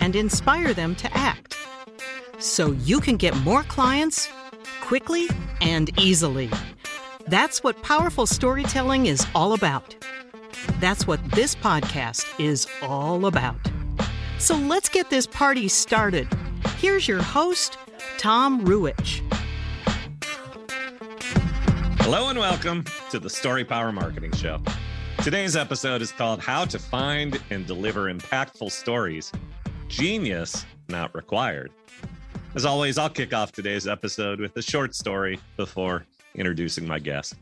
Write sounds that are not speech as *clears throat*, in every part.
and inspire them to act so you can get more clients quickly and easily. That's what powerful storytelling is all about. That's what this podcast is all about. So let's get this party started. Here's your host, Tom Ruwitch. Hello and welcome to the Story Power Marketing Show. Today's episode is called How to Find and Deliver Impactful Stories. Genius Not Required. As always, I'll kick off today's episode with a short story before introducing my guest.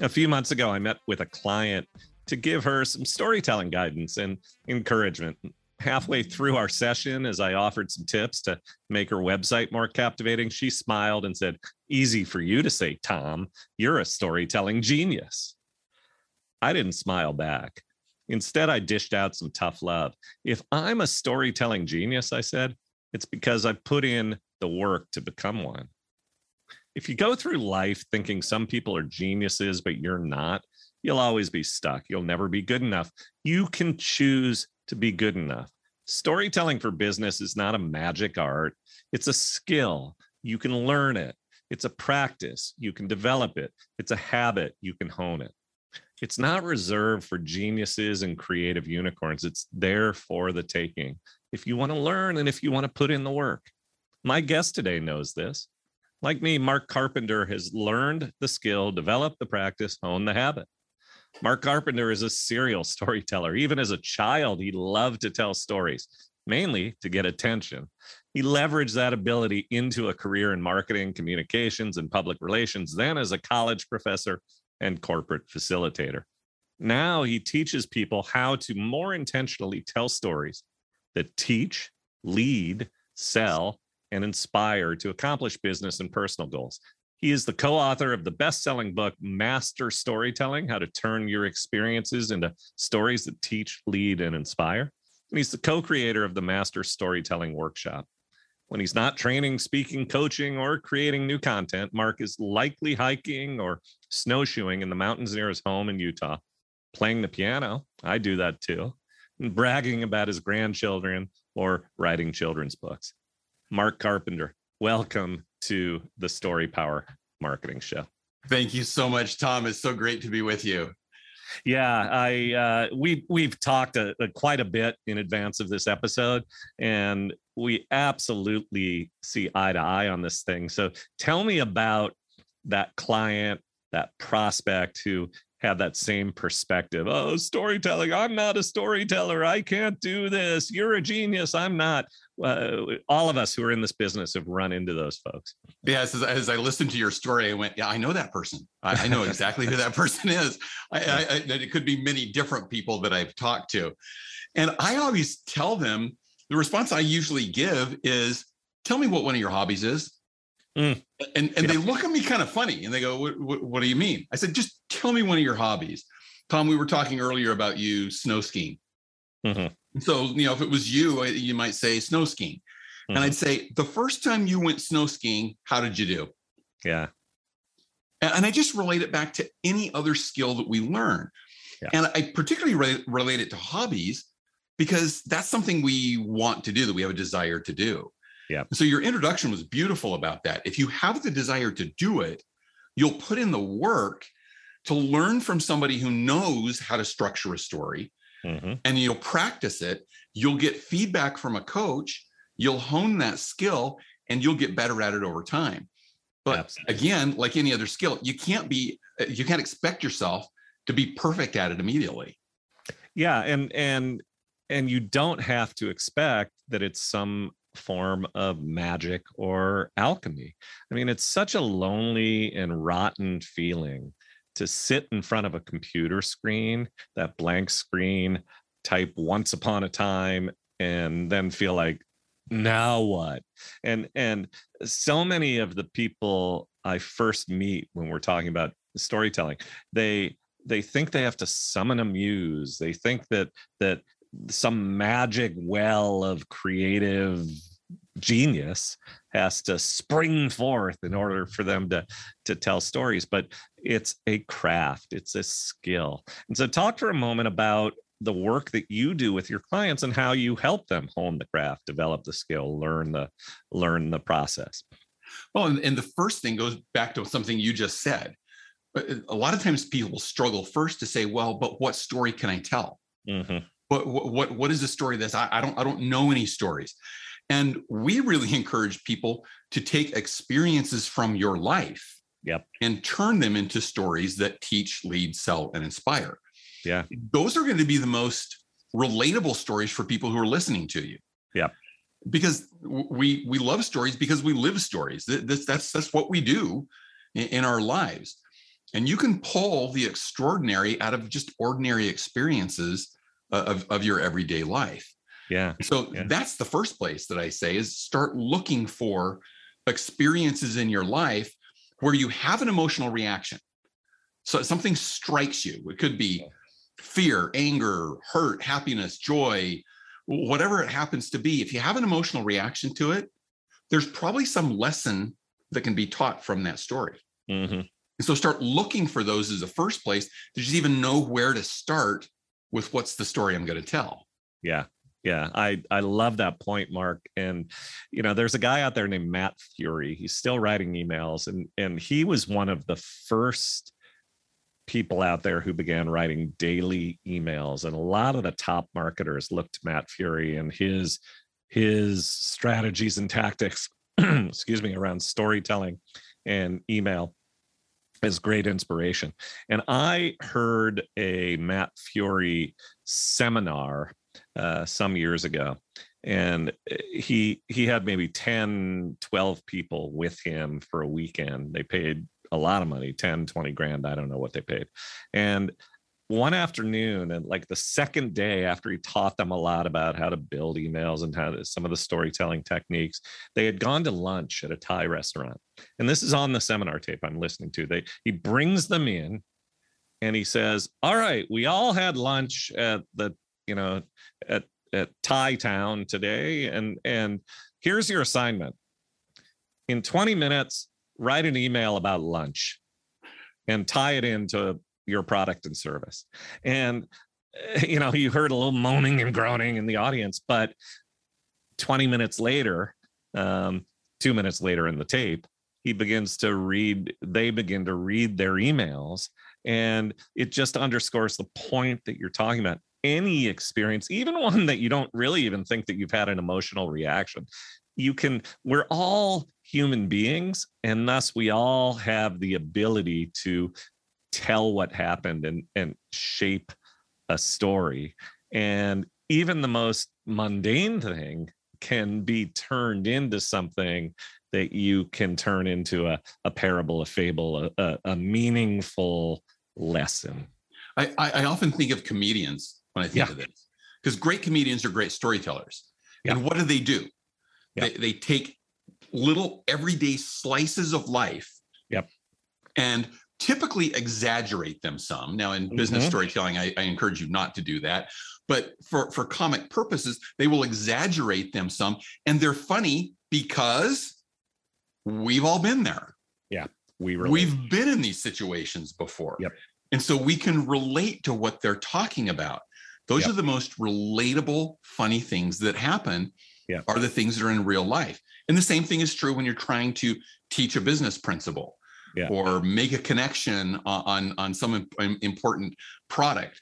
A few months ago, I met with a client to give her some storytelling guidance and encouragement. Halfway through our session, as I offered some tips to make her website more captivating, she smiled and said, Easy for you to say, Tom. You're a storytelling genius. I didn't smile back. Instead, I dished out some tough love. If I'm a storytelling genius, I said, it's because I put in the work to become one if you go through life thinking some people are geniuses, but you're not, you'll always be stuck. You'll never be good enough. You can choose to be good enough. Storytelling for business is not a magic art, it's a skill. You can learn it. It's a practice. You can develop it. It's a habit. You can hone it. It's not reserved for geniuses and creative unicorns. It's there for the taking. If you want to learn and if you want to put in the work. My guest today knows this. Like me, Mark Carpenter has learned the skill, developed the practice, honed the habit. Mark Carpenter is a serial *laughs* storyteller. Even as a child, he loved to tell stories, mainly to get attention. He leveraged that ability into a career in marketing, communications, and public relations, then as a college professor and corporate facilitator. Now he teaches people how to more intentionally tell stories that teach, lead, sell, and inspire to accomplish business and personal goals. He is the co author of the best selling book, Master Storytelling How to Turn Your Experiences into Stories That Teach, Lead, and Inspire. And he's the co creator of the Master Storytelling Workshop. When he's not training, speaking, coaching, or creating new content, Mark is likely hiking or snowshoeing in the mountains near his home in Utah, playing the piano. I do that too, and bragging about his grandchildren or writing children's books. Mark Carpenter, welcome to the Story Power Marketing Show. Thank you so much, Tom. It's so great to be with you. Yeah, I uh, we we've talked a, a, quite a bit in advance of this episode, and we absolutely see eye to eye on this thing. So, tell me about that client, that prospect who had that same perspective. Oh, storytelling. I'm not a storyteller. I can't do this. You're a genius. I'm not. Uh, all of us who are in this business have run into those folks. Yes, as, as I listened to your story, I went, "Yeah, I know that person. I, I know exactly who that person *laughs* is. I, I, I, it could be many different people that I've talked to, and I always tell them the response I usually give is, "Tell me what one of your hobbies is." Mm. And and yeah. they look at me kind of funny and they go, what, what, what, do you mean? I said, just tell me one of your hobbies. Tom, we were talking earlier about you snow skiing. Mm-hmm. So, you know, if it was you, you might say snow skiing. Mm-hmm. And I'd say, the first time you went snow skiing, how did you do? Yeah. And, and I just relate it back to any other skill that we learn. Yeah. And I particularly re- relate it to hobbies because that's something we want to do, that we have a desire to do. Yeah. So your introduction was beautiful about that. If you have the desire to do it, you'll put in the work to learn from somebody who knows how to structure a story mm-hmm. and you'll practice it. You'll get feedback from a coach, you'll hone that skill and you'll get better at it over time. But Absolutely. again, like any other skill, you can't be you can't expect yourself to be perfect at it immediately. Yeah, and and and you don't have to expect that it's some form of magic or alchemy. I mean, it's such a lonely and rotten feeling to sit in front of a computer screen, that blank screen, type once upon a time, and then feel like now what and and so many of the people i first meet when we're talking about storytelling they they think they have to summon a muse they think that that some magic well of creative genius has to spring forth in order for them to to tell stories but it's a craft it's a skill. And so talk for a moment about the work that you do with your clients and how you help them hone the craft develop the skill learn the learn the process. Well and, and the first thing goes back to something you just said. Uh, a lot of times people struggle first to say well but what story can i tell? Mm-hmm. what, what what is the story that's I, I don't i don't know any stories and we really encourage people to take experiences from your life yep. and turn them into stories that teach lead sell and inspire yeah. Those are going to be the most relatable stories for people who are listening to you. Yeah. Because we we love stories because we live stories. That's that's that's what we do in our lives. And you can pull the extraordinary out of just ordinary experiences uh, of, of your everyday life. Yeah. So yeah. that's the first place that I say is start looking for experiences in your life where you have an emotional reaction. So something strikes you. It could be fear, anger, hurt, happiness, joy, whatever it happens to be, if you have an emotional reaction to it, there's probably some lesson that can be taught from that story. Mm-hmm. And so start looking for those as a first place to just even know where to start with what's the story I'm going to tell. Yeah. Yeah, I I love that point, Mark. And you know, there's a guy out there named Matt Furey. He's still writing emails, and and he was one of the first people out there who began writing daily emails and a lot of the top marketers looked to matt furey and his his strategies and tactics *clears throat* excuse me around storytelling and email as great inspiration and i heard a matt furey seminar uh, some years ago and uh, he he had maybe 10 12 people with him for a weekend. They paid a lot of money 10 20 grand i don't know what they paid. And one afternoon and like the second day after he taught them a lot about how to build emails and how to, some of the storytelling techniques they had gone to lunch at a thai restaurant. And this is on the seminar tape i'm listening to. They he brings them in and he says all right we all had lunch at the you know at at thai town today and and here's your assignment in 20 minutes write an email about lunch and tie it into your product and service. And, eh, you know, you heard a little moaning and groaning in the audience, but 20 minutes later, um, two minutes later in the tape, he begins to read, they begin to read their emails. And it just underscores the point that you're talking about. Any experience, even *laughs* one that you don't really even think that you've had an emotional reaction, you can, we're all human beings and thus we all have the ability to tell what happened and and shape a story. And even the most mundane thing can be turned into something that you can turn into a, a parable a fable a, a, a meaningful lesson. I, I often think of comedians when i think yeah. of this because great comedians are great storytellers yeah. and what do they do they, they take little everyday slices of life. Yep. And typically exaggerate them some. Now, in business mm-hmm. storytelling, I, I, encourage you not to do that. But for, for comic purposes, they will exaggerate them some. And they're funny because we've all been there. Yeah. We relate. We've been in these situations before. Yep. And so we can relate to what they're talking about. Those yep. are the most relatable, funny things that happen. Yeah. Are the things that are in real life. And the same thing is true when you're trying to teach a business principle yeah. or make a connection on, on, on some important product.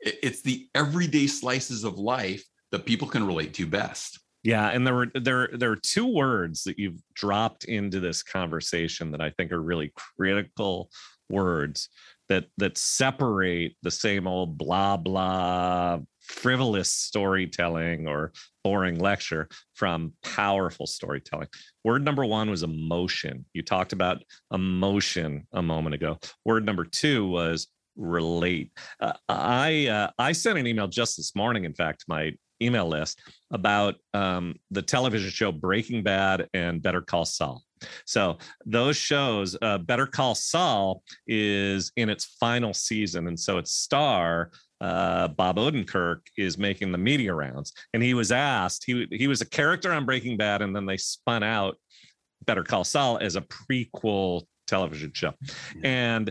It's the everyday slices of life that people can relate to best. Yeah, and there were there there are two words that you've dropped into this conversation that I think are really critical words that that separate the same old blah blah frivolous storytelling or boring lecture from powerful storytelling. Word number one was emotion. You talked about emotion a moment ago. Word number two was relate. Uh, I uh, I sent an email just this morning, in fact, my email list, about um, the television show Breaking Bad and Better Call Saul. So those shows, uh, Better Call Saul is in its final season, and so its star uh, Bob Odenkirk is making the media rounds, and he was asked he he was a character on Breaking Bad, and then they spun out Better Call Saul as a prequel television show, and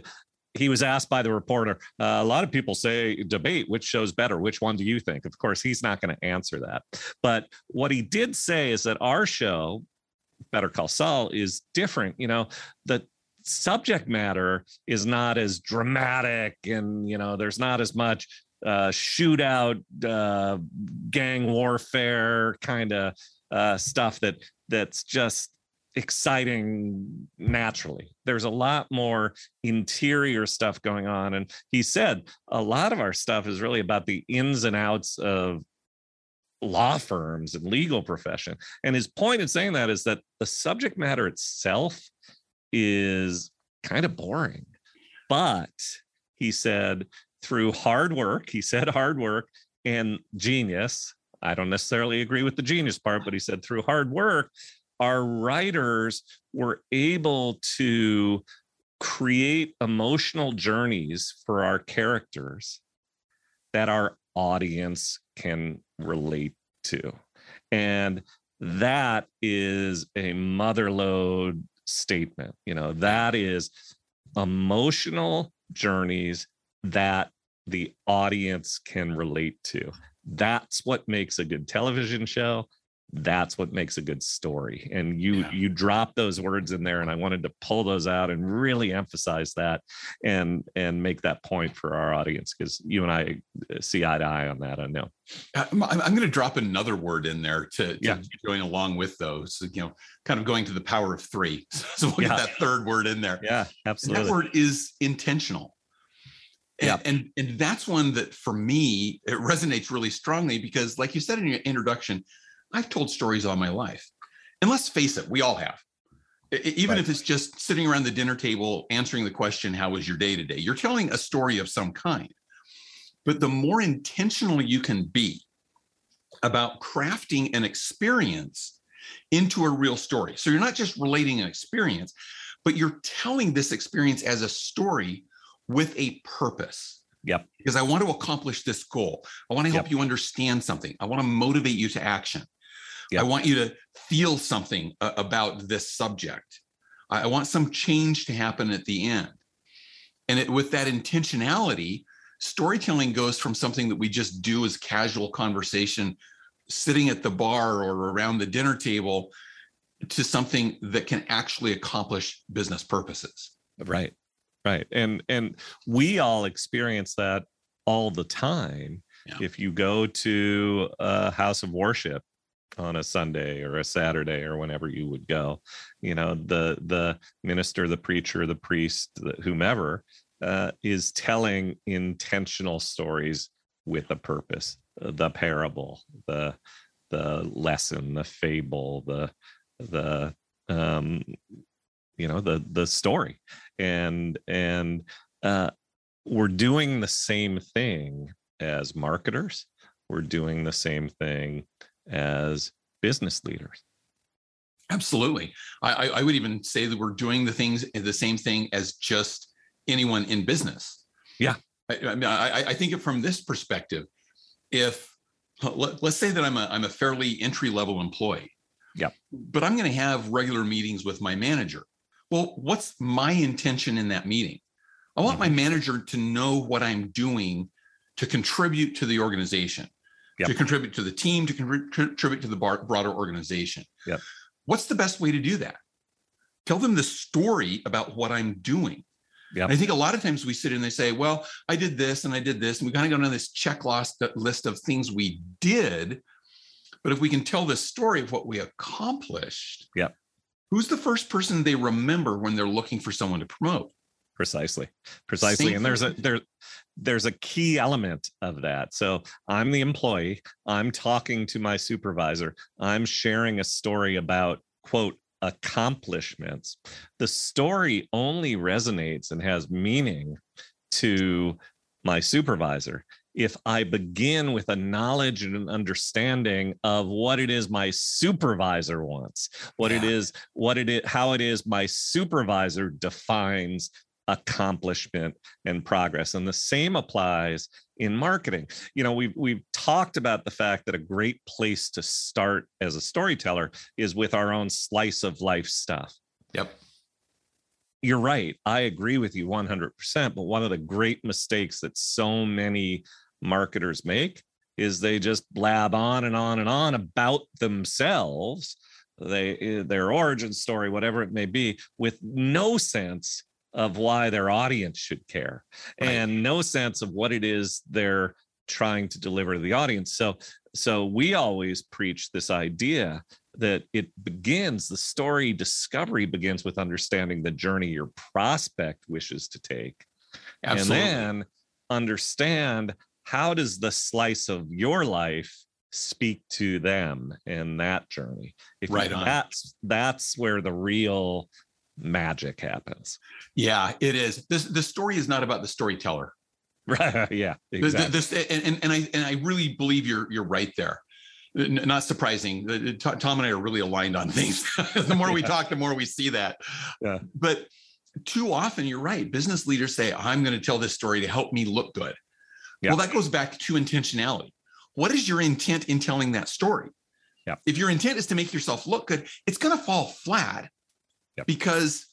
he was asked by the reporter uh, a lot of people say debate which show's better which one do you think? Of course he's not going to answer that. But what he did say is that our show better call saul is different you know the subject matter is not as dramatic and you know there's not as much uh, shootout uh, gang warfare kind of uh, stuff that that's just exciting naturally. There's a lot more interior stuff going on. And he said a lot of our stuff is really about the ins and outs of law firms and legal profession. And his point in saying that is that the subject matter itself is kind of boring. But he said through hard work, he said hard work and genius. I don't necessarily agree with the genius part, but he said through hard work, our writers were able to create emotional journeys for our characters that our audience can relate to. And that is a motherlode statement. You know, that is emotional journeys that the audience can relate to. That's what makes a good television show that's what makes a good story and you yeah. you drop those words in there and i wanted to pull those out and really emphasize that and and make that point for our audience because you and i uh, see eye to eye on that i know uh, i'm, I'm going to drop another word in there to, to yeah. going along with those you know kind of going to the power of three *laughs* so we'll yeah. get that third word in there yeah absolutely and that word is intentional and, yeah. and and that's one that for me it resonates really strongly because like you said in your introduction I've told stories all my life. And let's face it, we all have. Even right. if it's just sitting around the dinner table answering the question, How was your day today? You're telling a story of some kind. But the more intentional you can be about crafting an experience into a real story. So you're not just relating an experience, but you're telling this experience as a story with a purpose. Yep. Because I want to accomplish this goal. I want to help yep. you understand something. I want to motivate you to action. Yep. I want you to feel something uh, about this subject. I, I want some change to happen at the end. And it, with that intentionality, storytelling goes from something that we just do as casual conversation, sitting at the bar or around the dinner table, to something that can actually accomplish business purposes. Right. Right. And and we all experience that all the time. Yeah. If you go to a house of worship on a Sunday or a Saturday or whenever you would go. You know, the the minister, the preacher, the priest, the, whomever uh, is telling intentional stories with a purpose. Uh, the parable, the the lesson, the fable, the the um, you know the the story, and and uh, we're doing the same thing as marketers. We're doing the same thing as business leaders. Absolutely. I, I would even say that we're doing the things the same thing as just anyone in business. Yeah. I, I mean, I, I think it from this perspective. If let, us say that I'm a I'm a fairly entry level employee. Yeah. But I'm going to have regular meetings with my manager. Well, what's my intention in that meeting? I want mm-hmm. my manager to know what I'm doing to contribute to the organization yep. to contribute to the team, to contribute to the bar- broader organization. Yep. What's the best way to do that? Tell them the story about what I'm doing. Yep. I think a lot of times we sit and they say, well, I did this and I did this. And we kind of go down this checklist uh, list of things we did. But if we can tell the story of what we accomplished, yep. who's the first person they remember when they're looking for someone to promote? Precisely. Precisely. And there's a there there's a key element of that. So i'm the employee. I'm talking to my supervisor. I'm sharing a story about quote accomplishments. The story only resonates and has meaning to my supervisor if I begin with a knowledge and an understanding of what it is my supervisor wants, what yeah. it is, what it is, how it is my supervisor defines accomplishment and progress. And the same applies in marketing. You know, we've we've talked about the fact that a great place to start as a storyteller is with our own slice of life stuff. Yep. You're right. I agree with you 100%. But one of the great mistakes that so many marketers make is they just blab on and on and on about themselves they eh, their origin story whatever it may be with no sense of why their audience should care right. and no sense of what it is they're trying to deliver to the audience so so we always preach this idea that it begins the story discovery begins with understanding the journey your prospect wishes to take Absolutely. and then understand how does the slice of your life speak to them in that journey if right you, that's that's where the real magic happens. Yeah, it is. This the story is not about the storyteller. Right. *laughs* yeah. Exactly. This, and, and, and I and I really believe you're you're right there. Not surprising. Tom and I are really aligned on things. *laughs* the more we *laughs* talk, the more we see that. Yeah. But too often, you're right. Business leaders say, "I'm going to tell this story to help me look good." Yeah. Well, that goes back to intentionality. What is your intent in telling that story? Yeah. If your intent is to make yourself look good, it's going to fall flat yep. because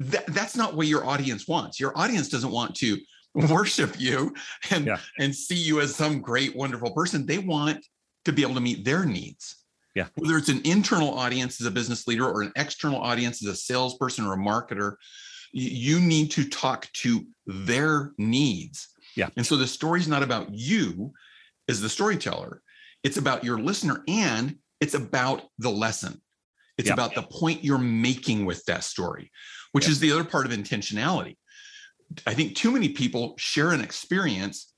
that, that's not what your audience wants. Your audience doesn't want to *laughs* worship you and yeah. and see you as some great wonderful person. They want to be able to meet their needs. Yeah. Whether it's an internal audience as a business leader or an external audience as a salesperson or a marketer, you need to talk to their needs. Yeah. And so the story's not about you as the storyteller. It's about your listener and it's about the lesson. It's about the point you're making with that story, which is the other part of intentionality. I think too many people share an experience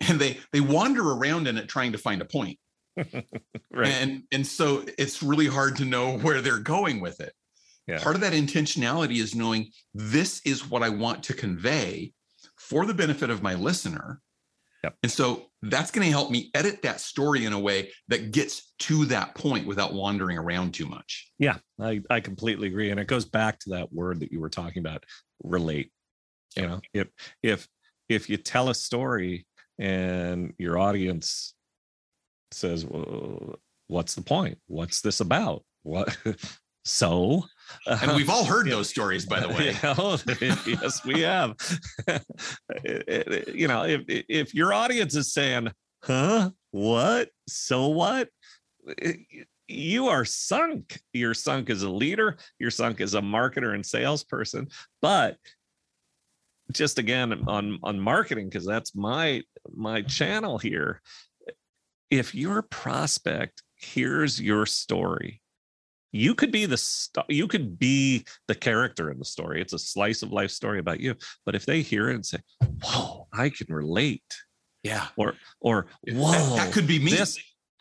and they they wander around in it trying to find a point. *laughs* right. And and so it's really hard to know where they're going with it. Yeah. Part of that intentionality is knowing this is what I want to convey for the benefit of my listener Yep. And so that's going to help me edit that story in a way that gets to that point without wandering around too much. Yeah, I, I completely agree. And it goes back to that word that you were talking about, relate. You know, if if if you tell a story and your audience says, well, what's the point? What's this about? What *laughs* so and we've all heard *laughs* those stories by the way. *laughs* Oh, yes we have. *laughs* You know if if your audience is saying huh? What? So what? You are sunk. You're sunk as a leader you're sunk as a marketer and salesperson. But just again on on marketing because that's my my channel here if your prospect hears your story you could be the st- you could be the character in the story. It's a slice of life story about you. But if they hear it and say whoa i can relate yeah. or or whoa that, that could be me. this,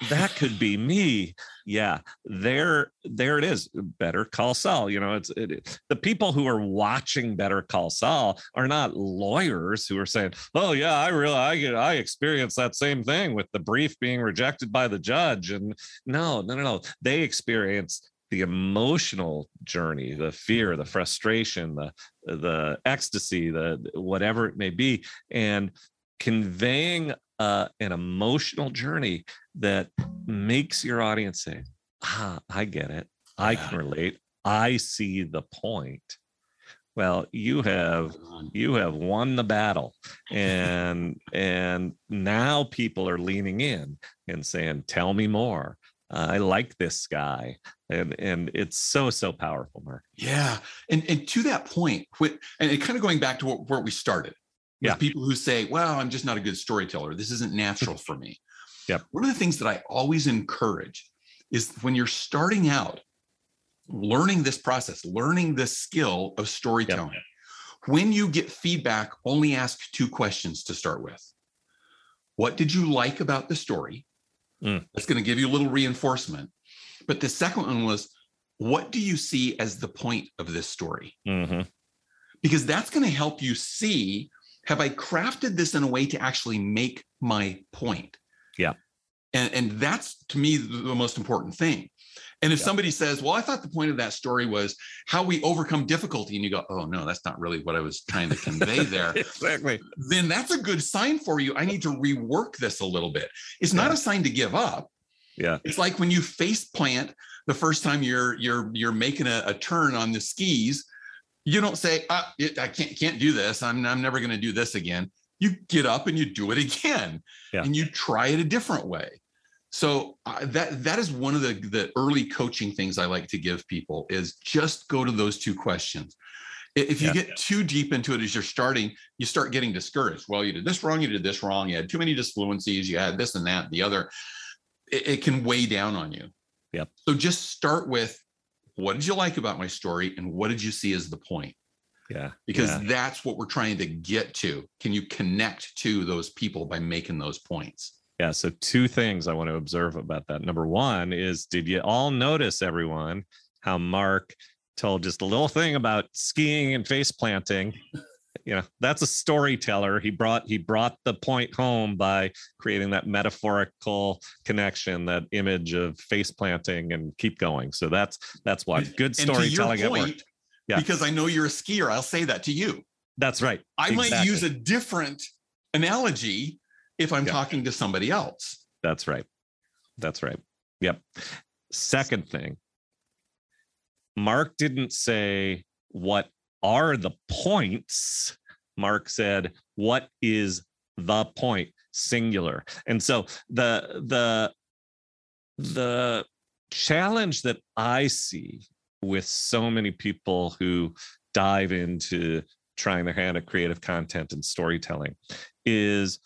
that could be me yeah there there it is. Better call saul you know it's it, the people who are watching better call saul are not lawyers who are saying oh yeah i really i get i experienced that same thing with the brief being rejected by the judge and no no no no. They experience the emotional journey the fear the frustration the the ecstasy the whatever it may be and conveying uh, an emotional journey that makes your audience say ah i get it. I can relate. I see the point. Well you have you have won the battle and and now people are leaning in and saying tell me more. Uh, I like this guy, and and it's so so powerful, Mark. Yeah, and and to that point, and it kind of going back to what, where we started. Yeah, people who say, "Well, I'm just not a good storyteller. This isn't natural for me." *laughs* Yeah. One of the things that I always encourage is when you're starting out, learning this process, learning this skill of storytelling. Yep. When you get feedback, only ask two questions to start with. What did you like about the story? Mm. That's going to give you a little reinforcement. But the second one was, what do you see as the point of this story? Mm-hmm. Because that's going to help you see have I crafted this in a way to actually make my point? Yeah. And, and that's to me the, most important thing. And if Yeah. somebody says, Well, I thought the point of that story was how we overcome difficulty, and you go, Oh, no, that's not really what I was trying to convey there, *laughs* exactly. then that's a good sign for you. I need to rework this a little bit. It's not a sign to give up. Yeah. It's like when you face plant the first time you're you're you're making a, a turn on the skis, you don't say, ah, it- I can't can't do this. I'm I'm never going to do this again. You get up and you do it again, Yeah. and you try it a different way. So uh, that that is one of the the early coaching things I like to give people is just go to those two questions. If you Yeah. get too deep into it as you're starting, you start getting discouraged. Well, you did this wrong, you did this wrong, you had too many disfluencies, you had this and that, and the other. It, it can weigh down on you. Yep. So just start with what did you like about my story and what did you see as the point? Yeah. Because yeah. that's what we're trying to get to. Can you connect to those people by making those points? Yeah. So, two things I want to observe about that. Number one is did you all notice, everyone, how Mark told just a little thing about skiing and face planting? You know, that's a storyteller. He brought he brought the point home by creating that metaphorical connection, that image of face planting and keep going. So that's that's why good And to your storytelling at work. Yeah. because I know you're a skier, I'll say that to you. That's right. I might use a different analogy if I'm Yeah. talking to somebody else. That's right. That's right. Yep. Second thing, Mark didn't say what are the points. Mark said, what is the point? Singular. And so the the the challenge that I see with so many people who dive into trying their hand at creative content and storytelling is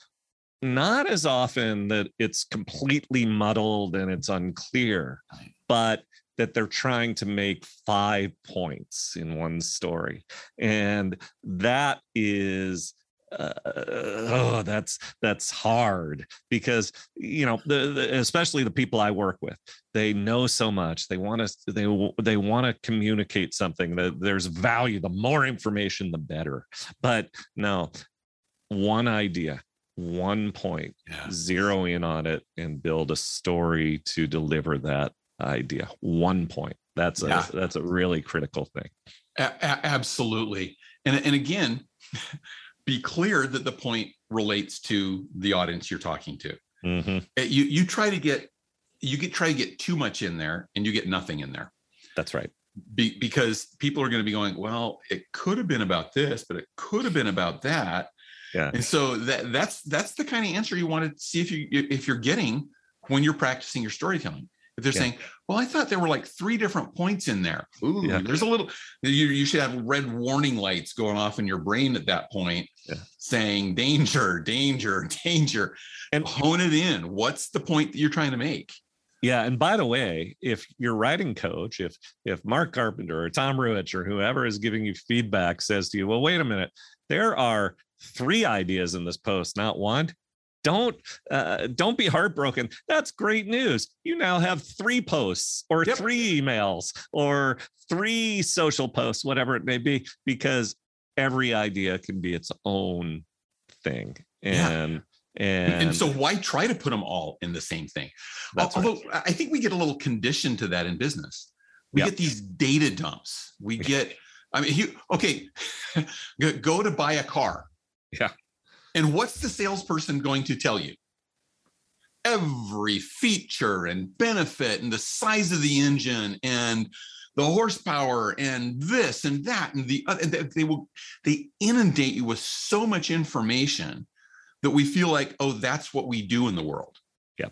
not as often that it's completely muddled and it's unclear, but that they're trying to make five points in one story. And that is uh, oh that's that's hard because you know the, the especially the people i work with they know so much they want to they they want to communicate something that there's value the more information the better but no one idea one point Yeah. zero in on it and build a story to deliver that idea one point that's a Yeah. that's a really critical thing A- a- absolutely. And, and again, *laughs* be clear that the point relates to the audience you're talking to. Mhm. Uh, You you try to get you get try to get too much in there and you get nothing in there. that's right Be, because people are going to be going, well, it could have been about this, but it could have been about that. Yeah. And so that that's that's the kind of answer you want to see if you if you're getting when you're practicing your storytelling. If they're Yeah. saying, well, I thought there were like three different points in there. Ooh, Yeah. there's a little you, you should have red warning lights going off in your brain at that point Yeah. saying danger, danger, *laughs* danger. And- hone it in. What's the point that you're trying to make? Yeah, and by the way, if your writing coach, if if Mark Carpenter or Tom Ruwitch or whoever is giving you feedback says to you, "Well, wait a minute, there are three ideas in this post, not one." Don't uh, don't be heartbroken. That's great news. You now have three posts or Yep. three emails or three social posts, whatever it may be, because every idea can be its own thing. Yeah. And And, and, so why try to put them all in the same thing? that's right. Although I think we get a little conditioned to that in business. We Yep. get these data dumps. We *laughs* get, I mean, you, okay, *laughs* go to buy a car. Yeah. And what's the salesperson going to tell you? Every feature and benefit and the size of the engine and the horsepower and this and that and the uh, other. They, they will they inundate you with so much information that we feel like, oh, that's what we do in the world. Yeah.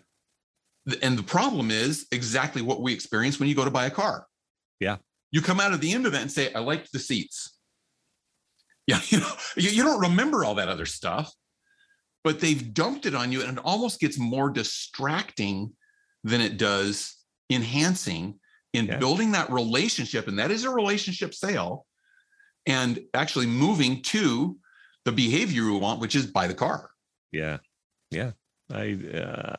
And the problem is exactly what we experience when you go to buy a car. Yeah. You come out at the end of that and say, I liked the seats. *laughs* Yeah, you know, you, you don't remember all that other stuff, but they've dumped it on you and it almost gets more distracting than it does enhancing in Yeah. building that relationship. And that is a relationship sale and actually moving to the behavior we want, which is buy the car. Yeah. Yeah. I uh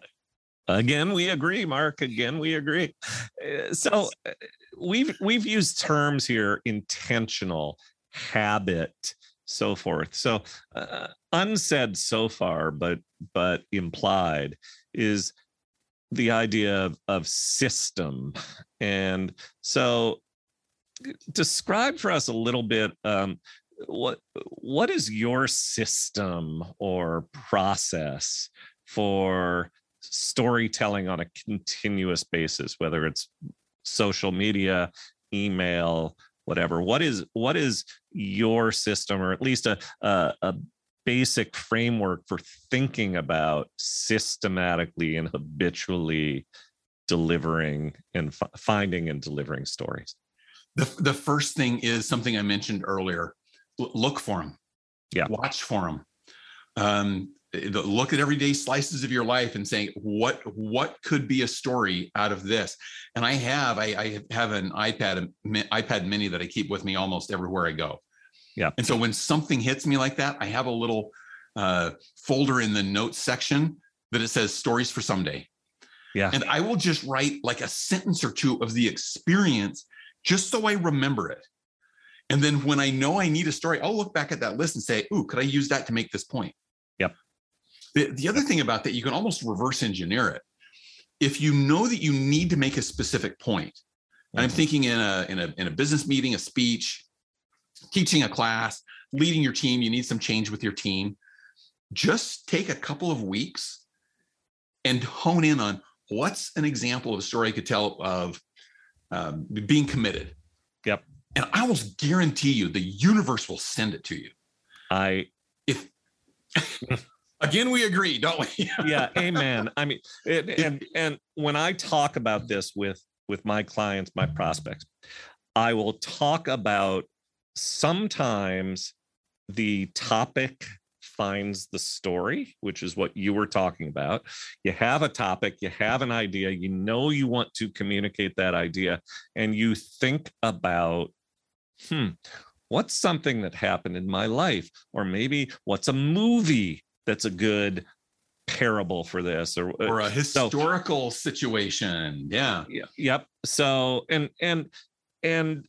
again we agree Mark again we agree. Uh, So uh, we've we've used terms here intentional, habit, so forth. So uh, unsaid so far, but but implied is the idea of, of system. And so describe for us a little bit um, what what is your system or process for storytelling on a continuous basis whether it's social media email whatever. What is what is your system or at least a, a, a basic framework for thinking about systematically and habitually delivering and f- finding and delivering stories? The, the first thing is something i mentioned earlier. L- look for them yeah. Watch for them um, look at everyday slices of your life and saying what what could be a story out of this? And i have i, I have an ipad ipad mini that i keep with me almost everywhere i go. Yeah. And so when something hits me like that i have a little uh, folder in the notes section that it says stories for someday. Yeah. And i will just write like a sentence or two of the experience just so i remember it. And then when i know i need a story i'll look back at that list and say ooh could i use that to make this point the, the other thing about that, you can almost reverse engineer it. If you know that you need to make a specific point, and I'm Mhm. thinking in a, in a in a business meeting, a speech, teaching a class, leading your team, you need some change with your team. Just take a couple of weeks and hone in on what's an example of a story I could tell of um, being committed. Yep. And I almost guarantee you the universe will send it to you. i If *laughs* again we agree, don't we? *laughs* yeah amen. I mean it, and and when i talk about this with with my clients my prospects i will talk about sometimes the topic finds the story which is what you were talking about. You have a topic you have an idea you know you want to communicate that idea and you think about hmm what's something that happened in my life? Or maybe what's a movie that's a good parable for this or, uh, or a so- historical situation. Yeah. yeah, yep so and and and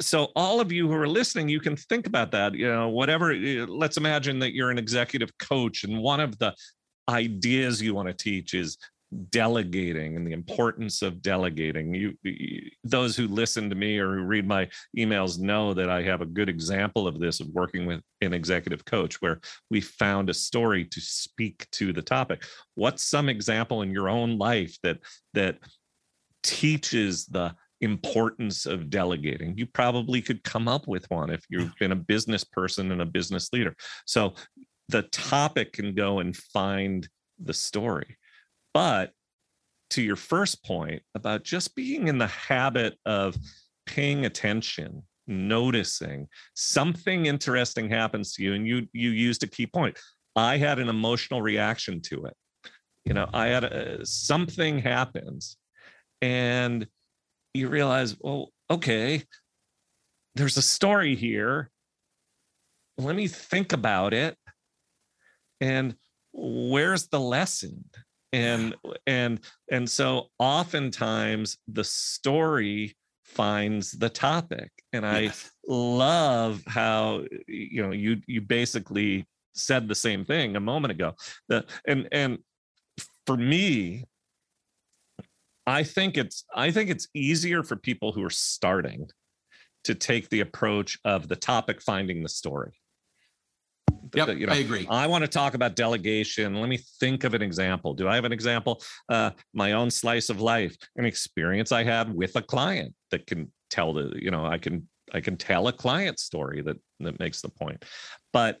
so all of you who are listening you can think about that you know whatever uh, let's imagine that you're an executive coach and one of the ideas you want to teach is delegating and the importance of delegating. You, those who listen to me or who read my emails know that i have a good example of this of working with an executive coach where we found a story to speak to the topic. What's some example in your own life that that teaches the importance of delegating? You probably could come up with one if you've been a business person and a business leader. So the topic can go and find the story but to your first point about just being in the habit of paying attention noticing something interesting happens to you and you you used a key point. I had an emotional reaction to it. You know i had a, something happens and you realize well okay there's a story here. Let me think about it. And where's the lesson and and and so oftentimes the story finds the topic and i Yes. love how you know you you basically said the same thing a moment ago the and and for me i think it's i think it's easier for people who are starting to take the approach of the topic finding the story Yep, you know, I agree. I want to talk about delegation. Let me think of an example. Do I have an example? Uh, my own slice of life, an experience I had with a client that can tell the, you know, I can I can tell a client story that that makes the point. But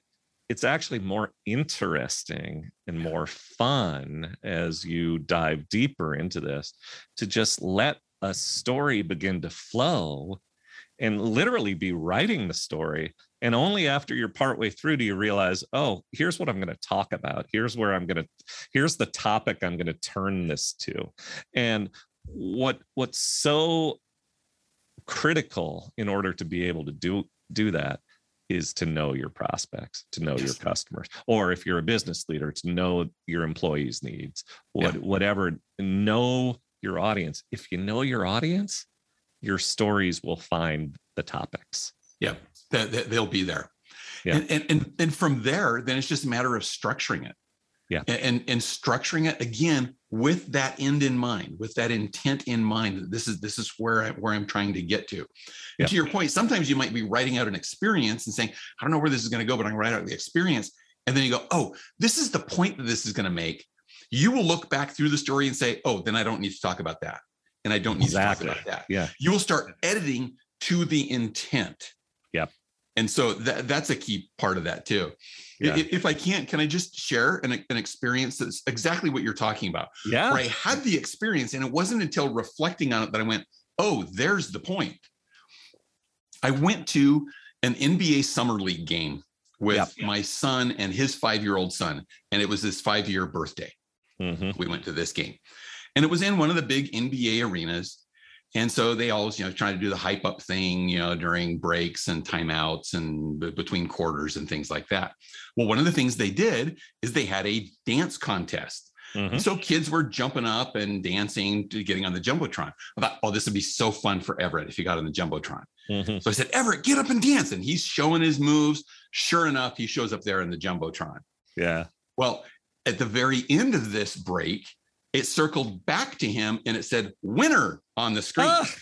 it's actually more interesting and more fun as you dive deeper into this to just let a story begin to flow and literally be writing the story and only after you're partway through do you realize oh here's what i'm going to talk about. Here's where i'm going to here's the topic i'm going to turn this to. And what what's so critical in order to be able to do do that is to know your prospects to know your customers or if you're a business leader to know your employees needs. What, Yeah. whatever know your audience. If you know your audience your stories will find the topics. Yeah, that, they'll be there. Yeah. And, and, and, and from there, then it's just a matter of structuring it. Yeah. And, and, structuring it again with that end in mind, with that intent in mind. This is this is where I where I'm trying to get to. And Yeah. to your point, sometimes you might be writing out an experience and saying, I don't know where this is going to go, but I'm going to write out the experience. And then you go, oh, this is the point that this is going to make. You will look back through the story and say, oh, then I don't need to talk about that. And I don't need Exactly. to talk about that Yeah. you will start editing to the intent. Yep. And so that, that's a key part of that too. Yeah. If, if I can't, can I just share an, an experience that's exactly what you're talking about? Yeah. Where I had the experience, and it wasn't until reflecting on it that I went, oh, there's the point. I went to an NBA Summer League game with Yep. my son and his five year old son, and it was his five year birthday hmm we went to this game and it was in one of the big nba arenas and so they always you know try to do the hype up thing you know during breaks and timeouts and between quarters and things like that. Well one of the things they did is they had a dance contest. Hmm so kids were jumping up and dancing to getting on the jumbotron. I thought oh this would be so fun for everett if he got on the jumbotron. Hmm so i said everett get up and dance. And he's showing his moves. Sure enough he shows up there in the jumbotron. Yeah. well, at the very end of this break, it circled back to him and it said winner on the screen. Ah.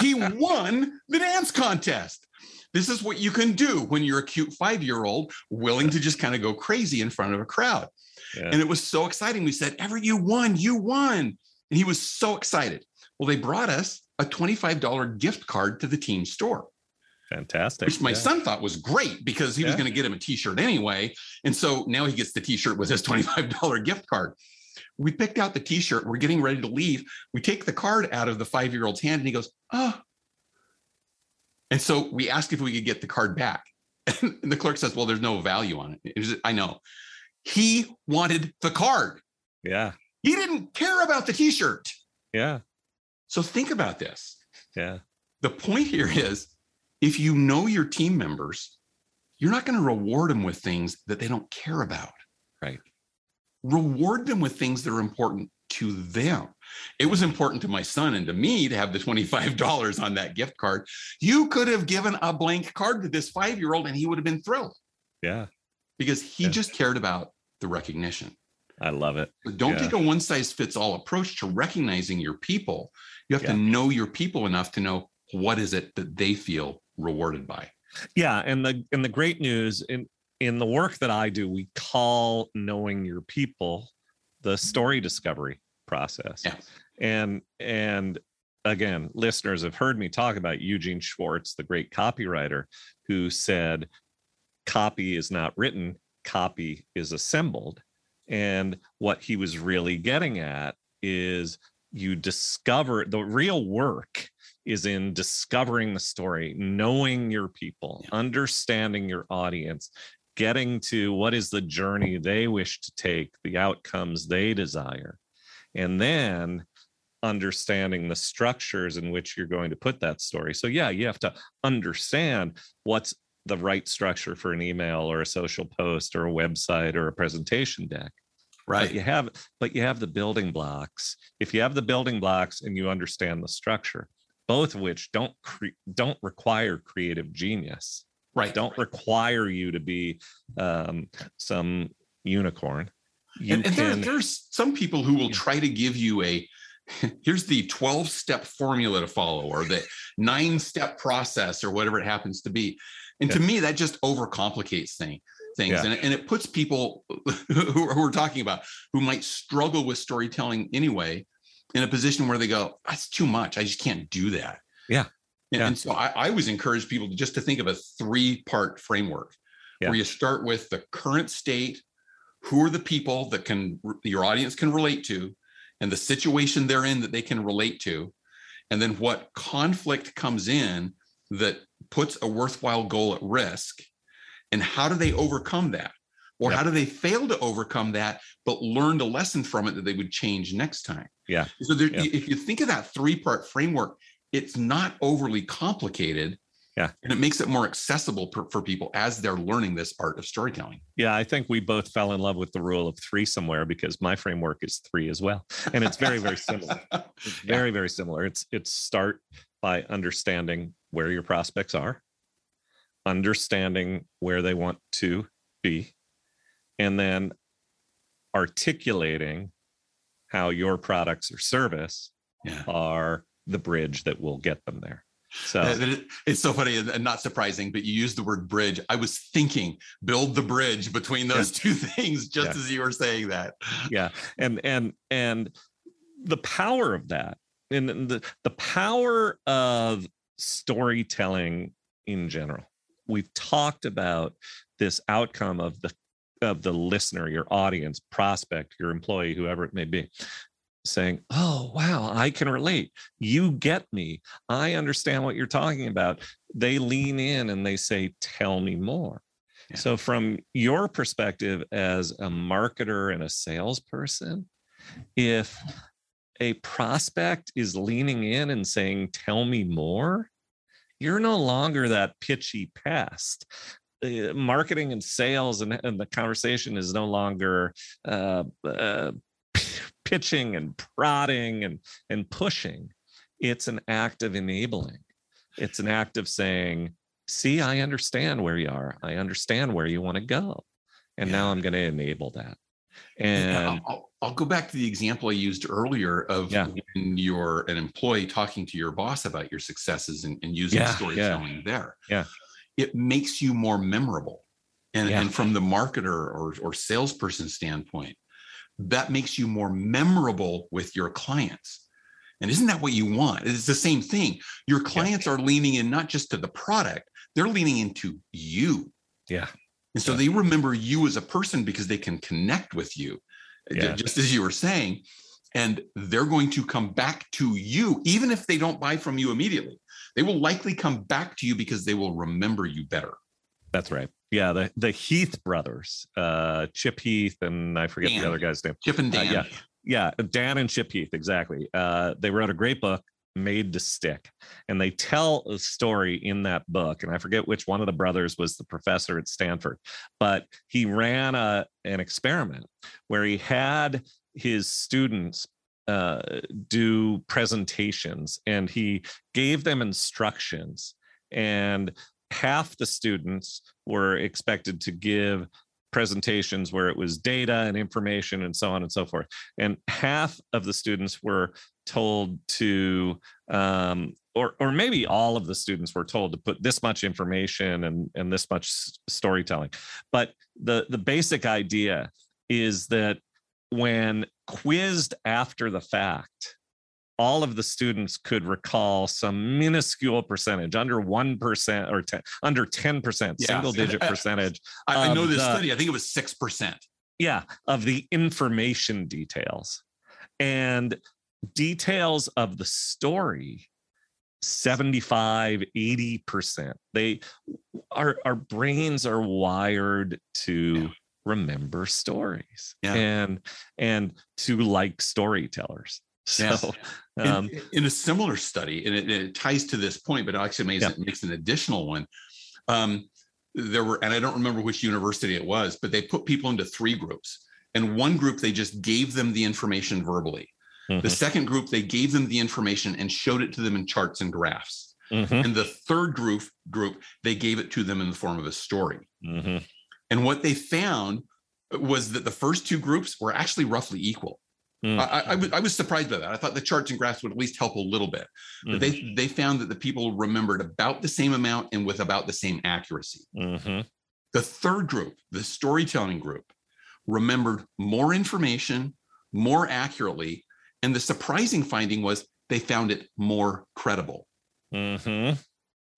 he won the dance contest. This is what you can do when you're a cute five year old willing to just kind of go crazy in front of a crowd. Yeah. And it was so exciting. We said, Ever, you won, you won. And he was so excited. Well, they brought us a $25 gift card to the team store Fantastic. which my Yeah. son thought was great because he was going to get him a t-shirt anyway and so now he gets the t-shirt with his $25 gift card we picked out the t-shirt we're getting ready to leave we take the card out of the five-year-old's hand and he goes oh and so we asked if we could get the card back *laughs* and the clerk says well there's no value on it It was- i know he wanted the card Yeah. he didn't care about the t-shirt Yeah. so think about this Yeah. the point here is if you know your team members, you're not going to reward them with things that they don't care about. Right. Reward them with things that are important to them. It was important to my son and to me to have the $25 on that gift card. You could have given a blank card to this five year old and he would have been thrilled Yeah. because he Yeah. just cared about the recognition. I love it. Don't Yeah. take a one size fits all approach to recognizing your people. You have Yeah. to know your people enough to know what is it that they feel rewarded by. Yeah. And the and the great news in in the work that I do, we call knowing your people the mm-hmm. story discovery process. Yeah. And and again, listeners have heard me talk about Eugene Schwartz, the great copywriter, who said copy is not written, copy is assembled. And what he was really getting at is you discover the real work is in discovering the story, knowing your people, Yeah. understanding your audience, getting to what is the journey they wish to take, the outcomes they desire, and then understanding the structures in which you're going to put that story. So, yeah, you have to understand what's the right structure for an email or a social post or a website or a presentation deck Right. but you have but you have the building blocks if you have the building blocks and you understand the structure both of which don't cre- don't require creative genius Right. don't require you to be um, some unicorn. You and, and there, can there's some people who will try to give you a *laughs* here's the 12 step formula to follow or the nine step process or whatever it happens to be. And to me that just overcomplicates thing, things. Yeah. and, it- and it puts people *laughs* who, who we're talking about who might struggle with storytelling anyway in a position where they go that's too much. I just can't do that. Yeah. And, Yeah. and so I, I always encourage people to just to think of a three part framework Yeah. where you start with the current state who are the people that can your audience can relate to and the situation they're in that they can relate to and then what conflict comes in that puts a worthwhile goal at risk and how do they overcome that or Yep. how do they fail to overcome that but learned a lesson from it that they would change next time Yeah. so there, Yeah. if you think of that three part framework it's not overly complicated Yeah. and it makes it more accessible per, for people as they're learning this art of storytelling yeah i think we both fell in love with the rule of three somewhere because my framework is three as well and it's very very similar *laughs* It's Yeah. very, very similar. It's it's start by understanding where your prospects are, understanding where they want to be, and then articulating how your products or service Yeah. are the bridge that will get them there. So It's so funny and not surprising, but you used the word bridge. I was thinking build the bridge between those *laughs* two things just Yeah. as you were saying that. yeah and and and the power of that and the the power of storytelling in general we've talked about this outcome of the of the listener your audience prospect your employee whoever it may be saying oh wow i can relate. You get me. I understand what you're talking about. They lean in and they say tell me more. Yeah. so from your perspective as a marketer and a salesperson if a prospect is leaning in and saying tell me more you're no longer that pitchy pest. Uh, marketing and sales and, and the conversation is no longer uh, uh, pitching and prodding and and pushing it's an act of enabling it's an act of saying see i understand where you are i understand where you want to go and now i'm going to enable that And uh, and I'll, I'll- go back to the example I used earlier of Yeah. when you're an employee talking to your boss about your successes and, and using Yeah, yeah. storytelling there. Yeah. It makes you more memorable. And, Yeah. and from the marketer or, or salesperson standpoint, that makes you more memorable with your clients. And isn't that what you want? It's the same thing. Your clients are leaning in not just to the product, they're leaning into you. yeah And so Yeah. they remember you as a person because they can connect with you, uh, Yeah. just as you were saying. And they're going to come back to you, even if they don't buy from you immediately. They will likely come back to you because they will remember you better. That's right. Yeah, the the Heath brothers, uh, Chip Heath, and I forget Dan. the other guy's name. Chip and Uh, Dan. yeah. Yeah, Dan and Chip Heath, exactly. Uh, they wrote a great book, Made to Stick, and they tell a story in that book. And I forget which one of the brothers was the professor at Stanford, but he ran a an experiment where he had his students uh, do presentations, and he gave them instructions, and half the students were expected to give presentations where it was data and information and so on and so forth. And half of the students were told to um, or or maybe all of the students were told to put this much information and and this much storytelling. But the the basic idea is that when quizzed after the fact all of the students could recall some minuscule percentage under 1% or 10, under 10% Yeah. single digit percentage I, I know this the- study, I think it was 6%. yeah of the information details and details of the story 75 80% they our our brains are wired to Yeah. remember stories Yeah. and and to like storytellers so Yes. In- um in, a similar study, and it, it ties to this point, but actually makes, Yeah. makes an additional one. Um, there were, and I don't remember which university it was, but they put people into three groups. And one group, they just gave them the information verbally. The mhm, second group, they gave them the information and showed it to them in charts and graphs. mhm, And the third group, group, they gave it to them in the form of a story. mhm. And what they found was that the first two groups were actually roughly equal. Mm. I, I, I was, I was surprised by that. I thought the charts and graphs would at least help a little bit. But Mhm, they they found that the people remembered about the same amount and with about the same accuracy. mhm. The third group, the storytelling group, remembered more information more accurately. And the surprising finding was they found it more credible. Mhm.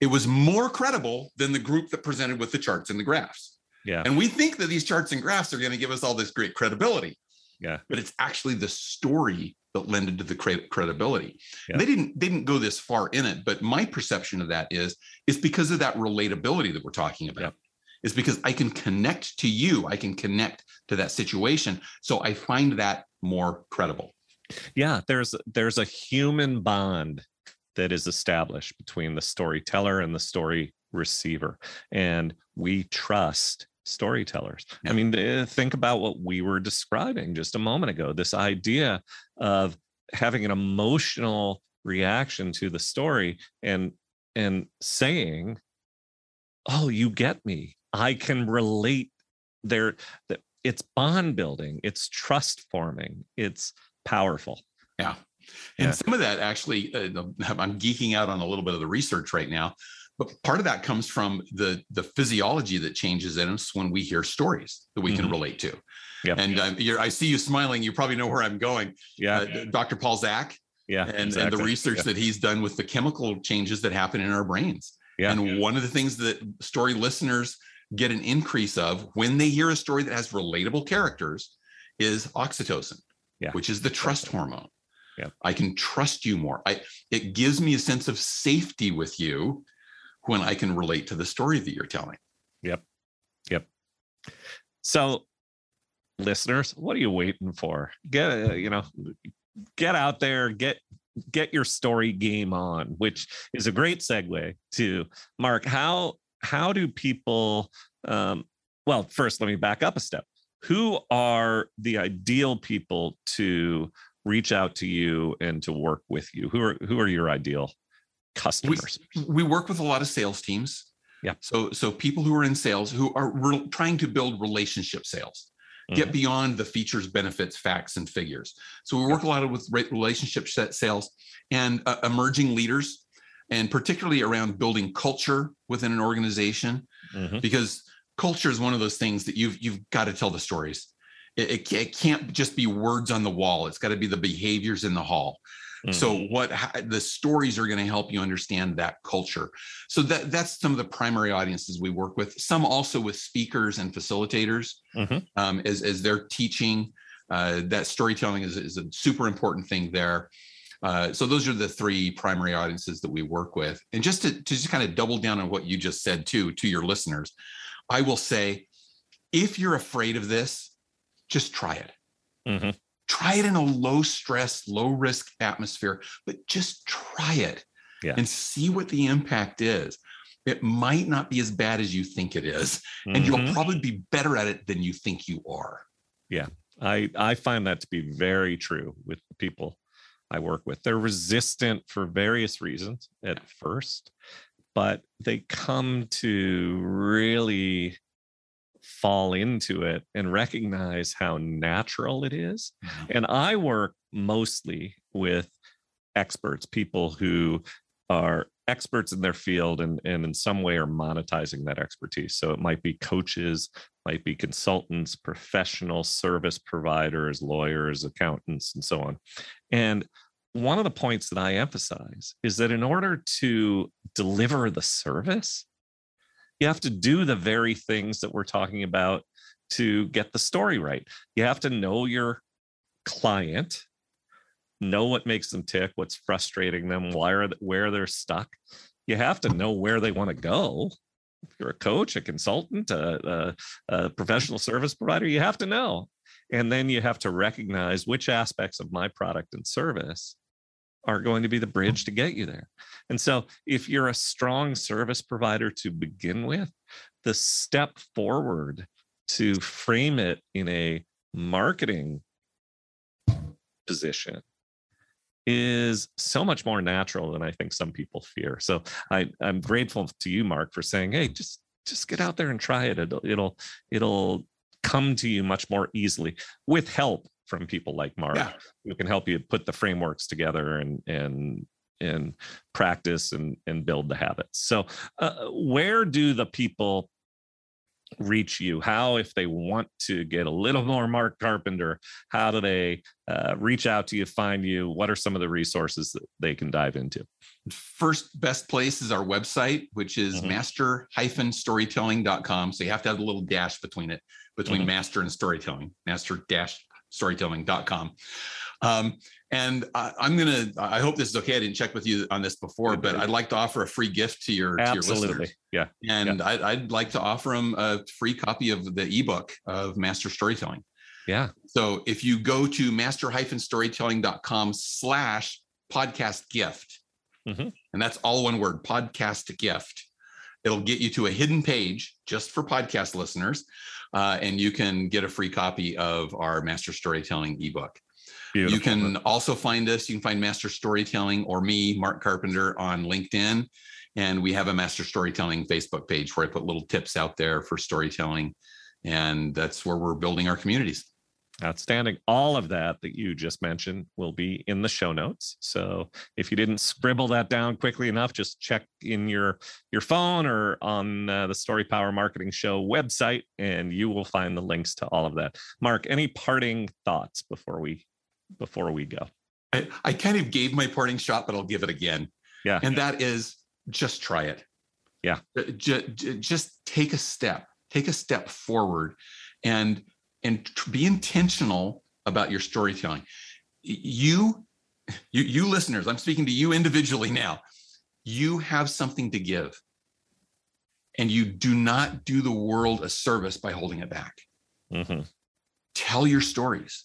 It was more credible than the group that presented with the charts and the graphs. Yeah. And we think that these charts and graphs are going to give us all this great credibility. Yeah. But it's actually the story that lended to the credibility. Yeah. They didn't they didn't go this far in it, but my perception of that is is because of that relatability that we're talking about. Yeah. Is because I can connect to you, I can connect to that situation, so I find that more credible. yeah there's there's a human bond that is established between the storyteller and the story receiver and we trust storytellers Yeah. i mean think about what we were describing just a moment ago this idea of having an emotional reaction to the story and and saying oh, you get me. I can relate there. It's bond building, it's trust forming, it's powerful. Yeah. And yeah. some of that actually, uh, *laughs* I'm geeking out on a little bit of the research right now, but part of that comes from the the physiology that changes in us when we hear stories that we mm-hmm. can relate to. Yep. And um, I see you smiling. You probably know where I'm going. Yeah. Uh, Dr. Paul Zak. Yeah. And, exactly. and the research yeah. that he's done with the chemical changes that happen in our brains. Yeah. And one of the things that story listeners get an increase of when they hear a story that has relatable characters is oxytocin, yeah. which is the trust exactly. hormone. Yeah. I can trust you more. I it gives me a sense of safety with you when I can relate to the story that you're telling. Yep. Yep. So listeners, what are you waiting for? Get uh, you know, get out there, get get your story game on, which is a great segue to Mark. How how do people um, well, first let me back up a step. Who are the ideal people to reach out to you and to work with you? Who are who are your ideal customers? We, we work with a lot of sales teams. Yeah. So so people who are in sales who are re- trying to build relationship sales get mm-hmm. beyond the features, benefits, facts, and figures. So we work a lot with relationship sales and uh, emerging leaders, and particularly around building culture within an organization, mm-hmm. because culture is one of those things that you've you've got to tell the stories. It, it, it can't just be words on the wall. It's got to be the behaviors in the hall. Mm-hmm. So what the stories are going to help you understand that culture. So that that's some of the primary audiences we work with. Some also with speakers and facilitators mm-hmm. um, as as they're teaching. Uh, that storytelling is, is a super important thing there. Uh, so those are the three primary audiences that we work with. And just to, to just kind of double down on what you just said too to your listeners, I will say, if you're afraid of this, just try it. Mm-hmm. Try it in a low stress, low risk atmosphere, but just try it yeah. and see what the impact is. It might not be as bad as you think it is, mm-hmm. and you'll mm-hmm. probably be better at it than you think you are. Yeah. I I find that to be very true with the people I work with. They're resistant for various reasons at first, but they come to really fall into it and recognize how natural it is. Mm-hmm. And I work mostly with experts, people who are experts in their field and, and in some way are monetizing that expertise. So it might be coaches, might be consultants, professional service providers, lawyers, accountants, and so on. And one of the points that I emphasize is that in order to deliver the service, you have to do the very things that we're talking about to get the story right. You have to know your client, know what makes them tick, what's frustrating them, why are where they're stuck. You have to know where they want to go. If you're a coach, a consultant, a, a, a professional service provider, you have to know. And then you have to recognize which aspects of my product and service are going to be the hmm. bridge to get you there. And so, if you're a strong service provider to begin with, the step forward to frame it in a marketing position is so much more natural than I think some people fear. So I, I'm grateful to you, Mark, for saying, "Hey, just just get out there and try it. It'll it'll it'll come to you much more easily with help from people like Mark yeah. who can help you put the frameworks together and and and practice and and build the habits. So, uh, where do the people reach you? How, if they want to get a little more Mark Carpenter, how do they uh, reach out to you, find you? What are some of the resources that they can dive into? First best place is our website, which is mm-hmm. master-storytelling.com. So you have to have a little dash between it, between mm-hmm. master and storytelling, master dash storytelling.com. Um, and I, am gonna. I hope this is okay. I didn't check with you on this before, but I'd like to offer a free gift to your Absolutely. to your listeners. Yeah, and yeah. I'd, I'd like to offer them a free copy of the ebook of Master Storytelling. Yeah. So if you go to master-storytelling.com slash podcast gift, mm-hmm. and that's all one word, podcast gift, it'll get you to a hidden page just for podcast listeners uh, and you can get a free copy of our master storytelling ebook. Beautiful. You can also find us, you can find Master Storytelling or me, Mark Carpenter, on LinkedIn. And we have a Master Storytelling Facebook page where I put little tips out there for storytelling. And that's where we're building our communities. Outstanding. All of that that you just mentioned will be in the show notes. So if you didn't scribble that down quickly enough, just check in your your phone or on uh, the Story Power Marketing Show website, and you will find the links to all of that. Mark, any parting thoughts before we before we go? I, I kind of gave my parting shot, but I'll give it again. Yeah, and that is just try it. Yeah, just, just take a step. Take a step forward, and and be intentional about your storytelling. You, you, you listeners, I'm speaking to you individually now. You have something to give, and you do not do the world a service by holding it back. Mm-hmm. Tell your stories.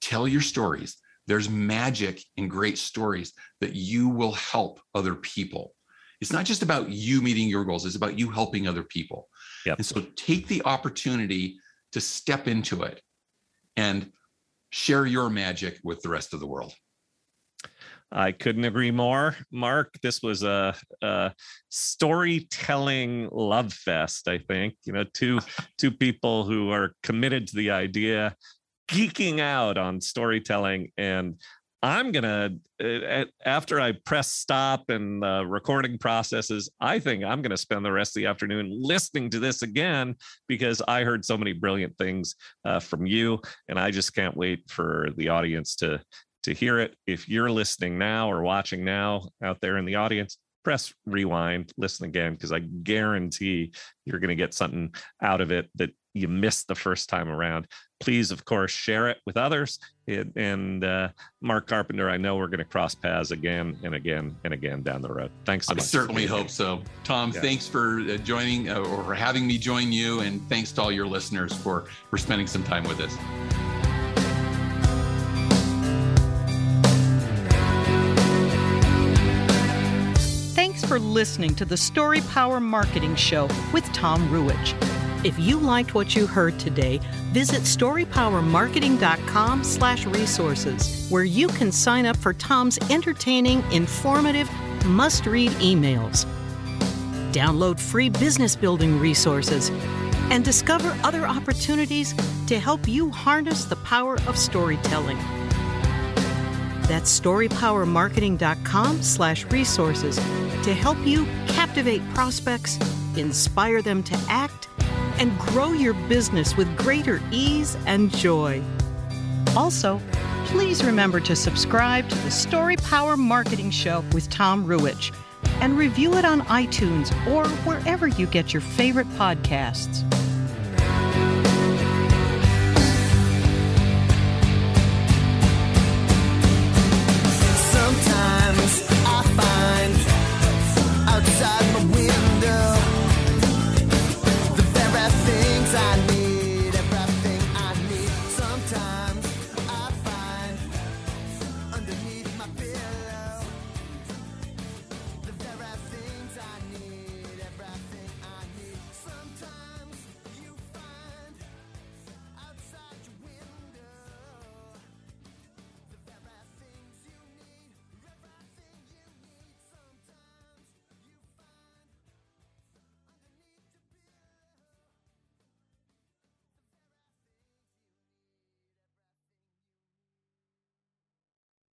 Tell your stories. There's magic in great stories that you will help other people. It's not just about you meeting your goals, it's about you helping other people. Yep. And so take the opportunity to step into it and share your magic with the rest of the world. I couldn't agree more, Mark. This was a, a, storytelling love fest. I think you know two *laughs* two people who are committed to the idea, geeking out on storytelling, and I'm gonna uh, after I press stop and the recording processes, I think I'm gonna spend the rest of the afternoon listening to this again because I heard so many brilliant things uh, from you, and I just can't wait for the audience to to hear it. If you're listening now or watching now out there in the audience, press rewind, listen again, because I guarantee you're going to get something out of it that you missed the first time around. Please, of course, share it with others. It, and uh, Mark Carpenter, I know we're going to cross paths again and again and again down the road. Thanks so I much. I certainly hope so. Tom, yeah. thanks for uh, joining uh, or for having me join you. And thanks to all your listeners for, for spending some time with us. For listening to the Story Power Marketing Show with Tom Ruwitch. If you liked what you heard today, visit storypowermarketing.com slash resources, where you can sign up for Tom's entertaining, informative, must-read emails. Download free business building resources and discover other opportunities to help you harness the power of storytelling. That's storypowermarketing.com slash resources to help you captivate prospects, inspire them to act, and grow your business with greater ease and joy. Also, please remember to subscribe to the Story Power Marketing Show with Tom Ruwitch and review it on iTunes or wherever you get your favorite podcasts.